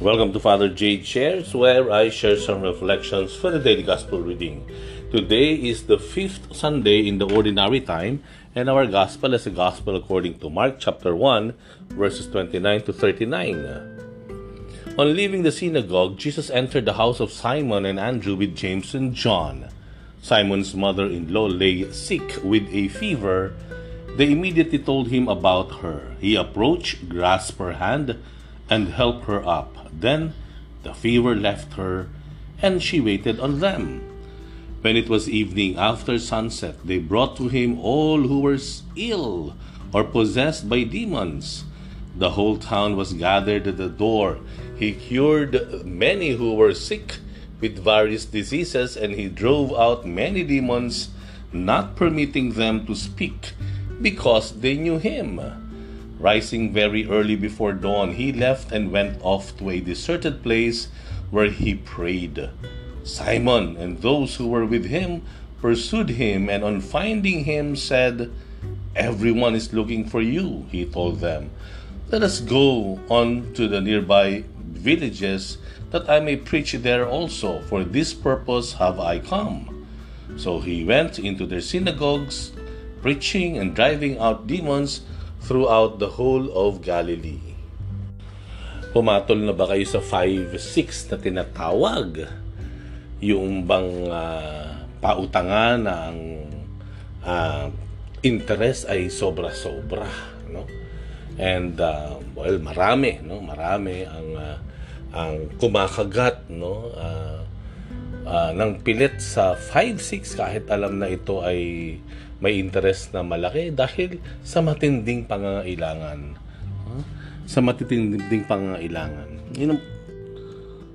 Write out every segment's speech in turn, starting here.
Welcome to Father Jade Shares, where I share some reflections for the daily gospel reading. Today is the fifth Sunday in the ordinary time, and our gospel is a gospel according to Mark chapter 1, verses 29 to 39. On leaving the synagogue, Jesus entered the house of Simon and Andrew with James and John. Simon's mother in law lay sick with a fever. They immediately told him about her. He approached, grasped her hand, and helped her up. Then the fever left her, and she waited on them. When it was evening after sunset, they brought to him all who were ill or possessed by demons. The whole town was gathered at the door. He cured many who were sick with various diseases, and he drove out many demons, not permitting them to speak, because they knew him. Rising very early before dawn, he left and went off to a deserted place where he prayed. Simon and those who were with him pursued him, and on finding him, said, Everyone is looking for you, he told them. Let us go on to the nearby villages, that I may preach there also. For this purpose have I come. So he went into their synagogues, preaching and driving out demons throughout the whole of Galilee. Pumatol na ba kayo sa 5-6 na tinatawag? Yung bang uh, pautangan na ang uh, interest ay sobra-sobra, no? And uh, well, marami, no? Marami ang uh, ang kumakagat, no? Uh, uh, ng pilit sa 5-6 kahit alam na ito ay may interest na malaki dahil sa matinding pangangailangan. Sa matinding pangangailangan. Yun ang,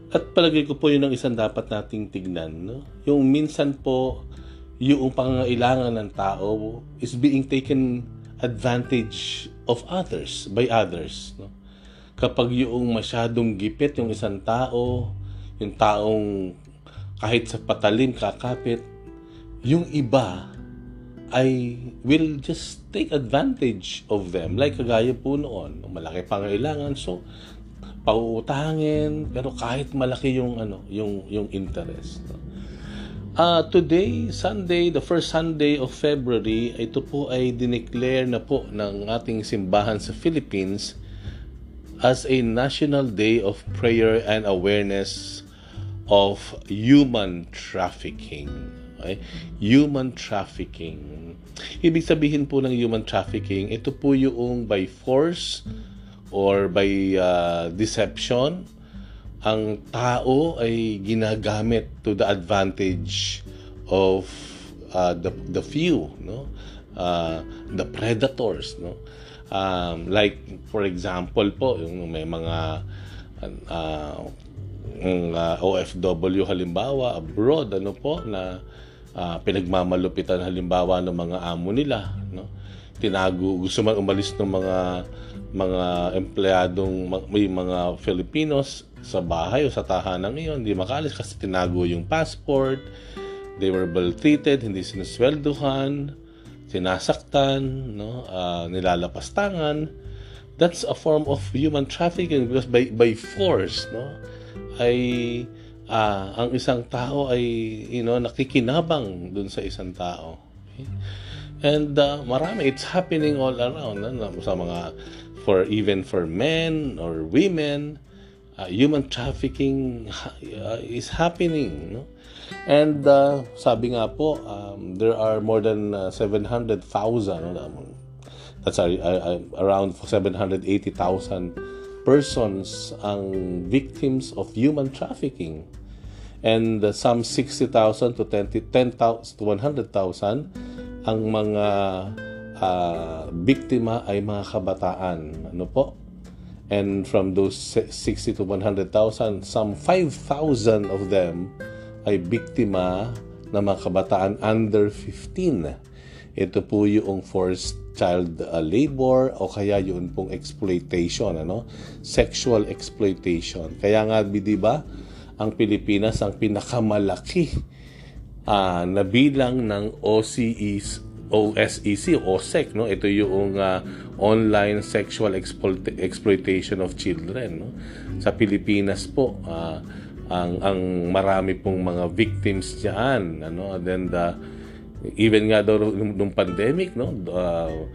at palagay ko po yun ang isang dapat nating tignan. No? Yung minsan po, yung pangangailangan ng tao is being taken advantage of others, by others. No? Kapag yung masyadong gipit yung isang tao, yung taong kahit sa patalim kakapit, yung iba I will just take advantage of them. Like kagaya po noon, malaki pangailangan. So, pauutangin, pero kahit malaki yung ano, yung yung interest. Uh, today, Sunday, the first Sunday of February, ito po ay dineclare na po ng ating simbahan sa Philippines as a National Day of Prayer and Awareness of Human Trafficking. Okay? Human trafficking. Ibig sabihin po ng human trafficking, ito po yung by force or by uh, deception, ang tao ay ginagamit to the advantage of uh, the the few, no? Uh, the predators, no? Um, like for example po, yung may mga uh, uh, OFW halimbawa abroad ano po na uh, pinagmamalupitan halimbawa ng mga amo nila no? Tinago gusto man umalis ng mga mga empleyadong may mga Filipinos sa bahay o sa tahanan ngayon hindi makalis kasi tinago yung passport they were treated hindi sinusweldohan sinasaktan no? Uh, nilalapastangan. That's a form of human trafficking because by by force no ay uh, ang isang tao ay you know nakikinabang dun sa isang tao. Okay? And uh, marami it's happening all around no? sa mga for even for men or women uh, human trafficking uh, is happening no and uh, sabi nga po um, there are more than uh, 700,000 no? that's uh, around 780,000 persons ang victims of human trafficking. And uh, some 60,000 to 10,000 to 100,000 ang mga uh, biktima ay mga kabataan. Ano po? And from those 60 to 100,000, some 5,000 of them ay biktima ng mga kabataan under 15. Ito po yung forced child uh, labor o kaya yun pong exploitation, ano? Sexual exploitation. Kaya nga, di ba, ang Pilipinas ang pinakamalaki uh, na bilang ng OCE OSEC, OSEC, no? Ito yung uh, online sexual exploit- exploitation of children, no? Sa Pilipinas po, uh, ang ang marami pong mga victims diyan, ano? And then the even nga daw nung, pandemic, no? Uh,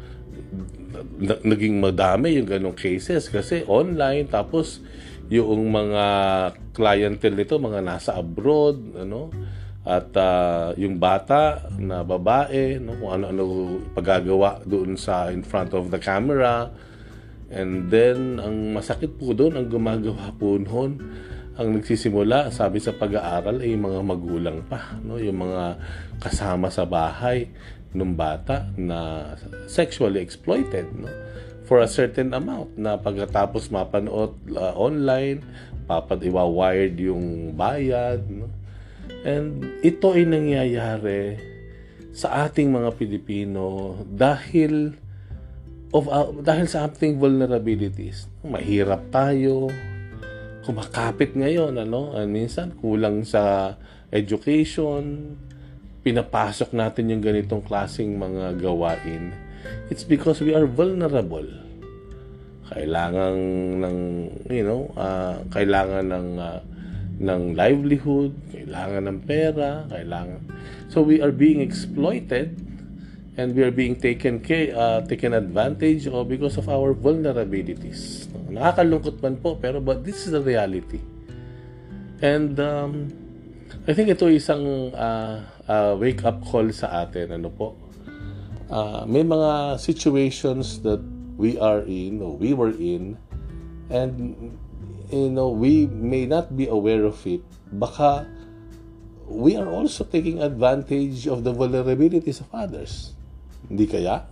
naging madami yung ganong cases kasi online tapos yung mga clientele nito mga nasa abroad ano at uh, yung bata na babae no kung ano-ano pagagawa doon sa in front of the camera and then ang masakit po doon ang gumagawa po noon ang nagsisimula sabi sa pag-aaral ay mga magulang pa no? Yung mga kasama sa bahay ng bata na sexually exploited no? For a certain amount na pagkatapos mapanood uh, online papad iwa-wired yung bayad no? And ito ay nangyayari sa ating mga Pilipino dahil of uh, dahil sa ating vulnerabilities. Mahirap tayo, kumakapit ngayon, ano? And minsan kulang sa education, pinapasok natin yung ganitong klasing mga gawain. It's because we are vulnerable. Kailangan ng, you know, uh, kailangan ng uh, ng livelihood, kailangan ng pera, kailangan. So we are being exploited and we are being taken care, uh, taken advantage of because of our vulnerabilities. Nakakalungkot man po, pero but this is the reality. And um, I think ito isang uh, uh, wake-up call sa atin. Ano po? Uh, may mga situations that we are in, or we were in, and you know, we may not be aware of it, baka we are also taking advantage of the vulnerabilities of others. Hindi kaya?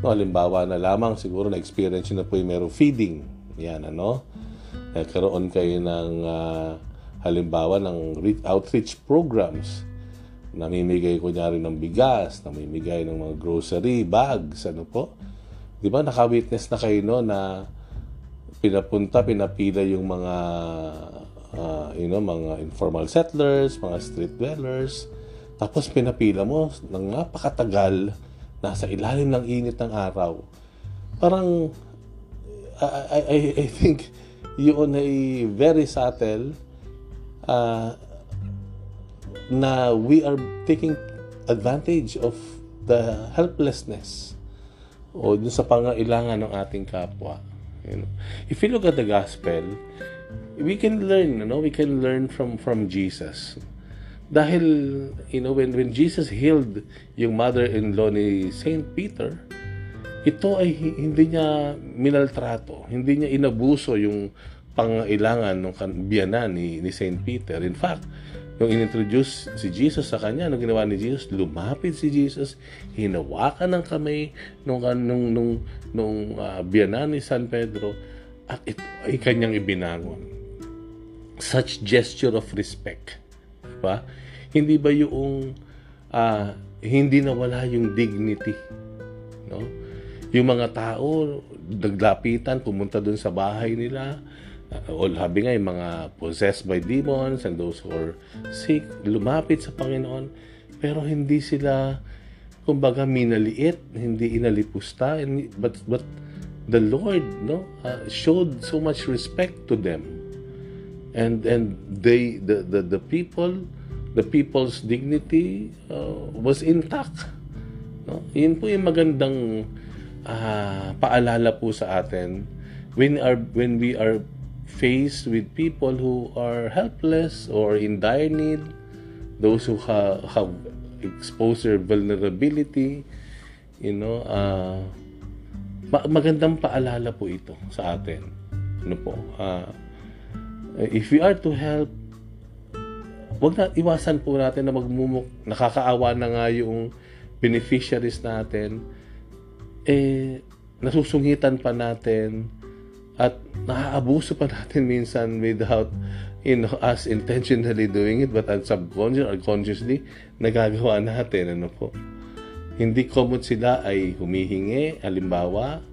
No, halimbawa na lamang siguro na-experience nyo na po yung merong feeding. Yan, ano? Nagkaroon kayo ng uh, halimbawa ng outreach programs. Namimigay rin ng bigas, namimigay ng mga grocery bags, ano po? Di ba, naka-witness na kayo no, na pinapunta, pinapila yung mga uh, you know, mga informal settlers, mga street dwellers. Tapos pinapila mo ng napakatagal nasa ilalim ng init ng araw. Parang I, I, I think yun ay very subtle uh, na we are taking advantage of the helplessness o dun sa pangailangan ng ating kapwa. You know, if you look at the gospel, we can learn, you know, we can learn from from Jesus. Dahil, you know, when, when Jesus healed yung mother-in-law ni Saint Peter, ito ay hindi niya minaltrato, hindi niya inabuso yung pangailangan ng biyanan ni, ni Saint Peter. In fact, nung inintroduce si Jesus sa kanya, nung ginawa ni Jesus, lumapit si Jesus, hinawakan ng kamay nung, nung, nung, nung uh, biyanan ni San Pedro, at ito ay kanyang ibinangon. Such gesture of respect. Diba? Hindi ba yung uh, hindi nawala yung dignity? No? Yung mga tao, naglapitan, pumunta dun sa bahay nila, uh, o labi nga yung mga possessed by demons and those who are sick, lumapit sa Panginoon, pero hindi sila, kumbaga, minaliit, hindi inalipusta, but, but the Lord no, uh, showed so much respect to them. And, and they, the, the, the people, the people's dignity uh, was intact. No? Yun po yung magandang uh, paalala po sa atin when are when we are faced with people who are helpless or in dire need, those who ha- have exposed vulnerability, you know, uh, ma- magandang paalala po ito sa atin. Ano po? Uh, if we are to help, wag na iwasan po natin na magmumuk. Nakakaawa na nga yung beneficiaries natin. Eh, nasusungitan pa natin at naaabuso pa natin minsan without you know, us intentionally doing it but subconscious or consciously nagagawa natin ano po hindi common sila ay humihingi halimbawa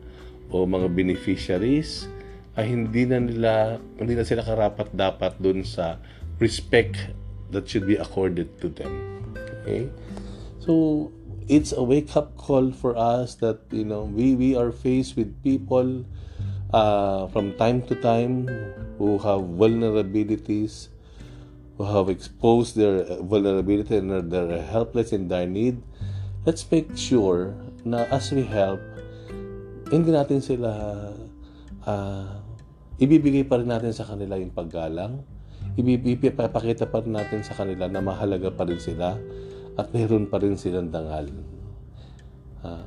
o mga beneficiaries ay hindi na nila hindi na sila karapat dapat dun sa respect that should be accorded to them. Okay? So it's a wake up call for us that you know we we are faced with people uh, from time to time who have vulnerabilities who have exposed their vulnerability and they're helpless in their need. Let's make sure na as we help hindi natin sila uh, ibibigay pa rin natin sa kanila yung paggalang ipapakita pa natin sa kanila na mahalaga pa rin sila at meron pa rin silang dangal. Uh,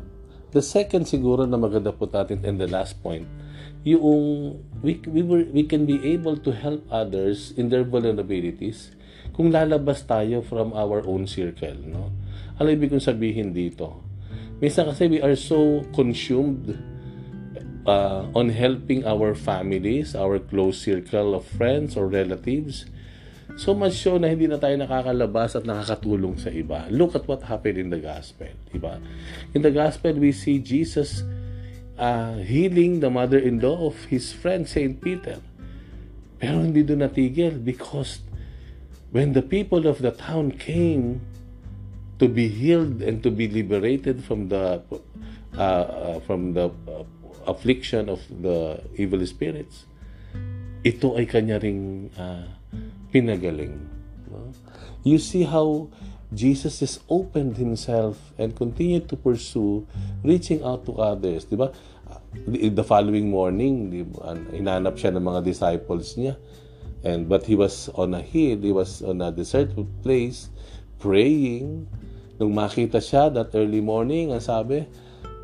the second siguro na maganda natin and the last point, yung we, we can be able to help others in their vulnerabilities kung lalabas tayo from our own circle. No? Ano ibig kong sabihin dito? Minsan kasi we are so consumed uh, on helping our families, our close circle of friends or relatives, So much so na hindi na tayo nakakalabas at nakakatulong sa iba. Look at what happened in the gospel. Diba? In the gospel, we see Jesus uh, healing the mother-in-law of his friend Saint Peter. Pero hindi doon natigil because when the people of the town came to be healed and to be liberated from the uh, uh, from the uh, affliction of the evil spirits, ito ay kanya ring uh, pinagaling. No? You see how Jesus has opened himself and continued to pursue reaching out to others. Di ba? The following morning, di hinanap siya ng mga disciples niya. And but he was on a hill, he was on a deserted place praying. Nung makita siya that early morning, ang sabi,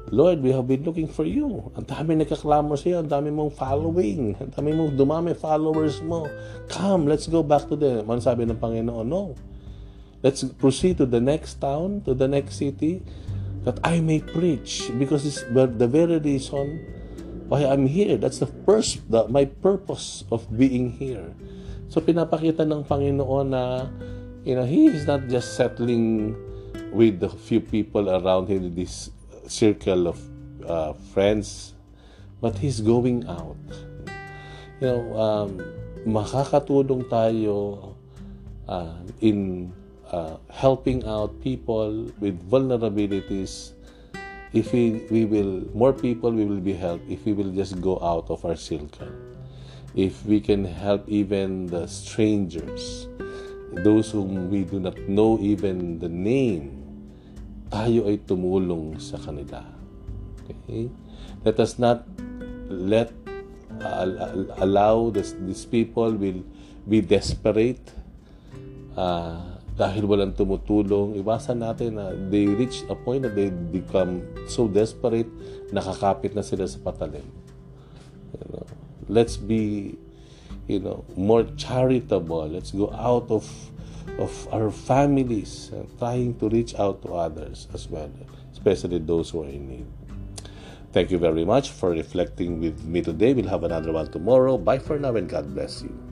Lord, we have been looking for you. Ang dami nagkaklamor sa iyo. Ang dami mong following. Ang dami mong dumami followers mo. Come, let's go back to them. Ano sabi ng Panginoon? No. Let's proceed to the next town, to the next city, that I may preach. Because it's the very reason why I'm here. That's the first, the, my purpose of being here. So pinapakita ng Panginoon na, you know, He is not just settling with the few people around Him, this circle of uh, friends, but he's going out. You know, um, makakatulong tayo uh, in uh, helping out people with vulnerabilities if we, we will more people we will be helped if we will just go out of our circle if we can help even the strangers those whom we do not know even the name tayo ay tumulong sa kanila. Okay? Let us not let uh, allow this, these people will be desperate uh, dahil walang tumutulong. Iwasan natin na they reach a point that they become so desperate, nakakapit na sila sa patalim. You know, let's be you know more charitable. Let's go out of of our families, uh, trying to reach out to others as well, especially those who are in need. Thank you very much for reflecting with me today. We'll have another one tomorrow. Bye for now and God bless you.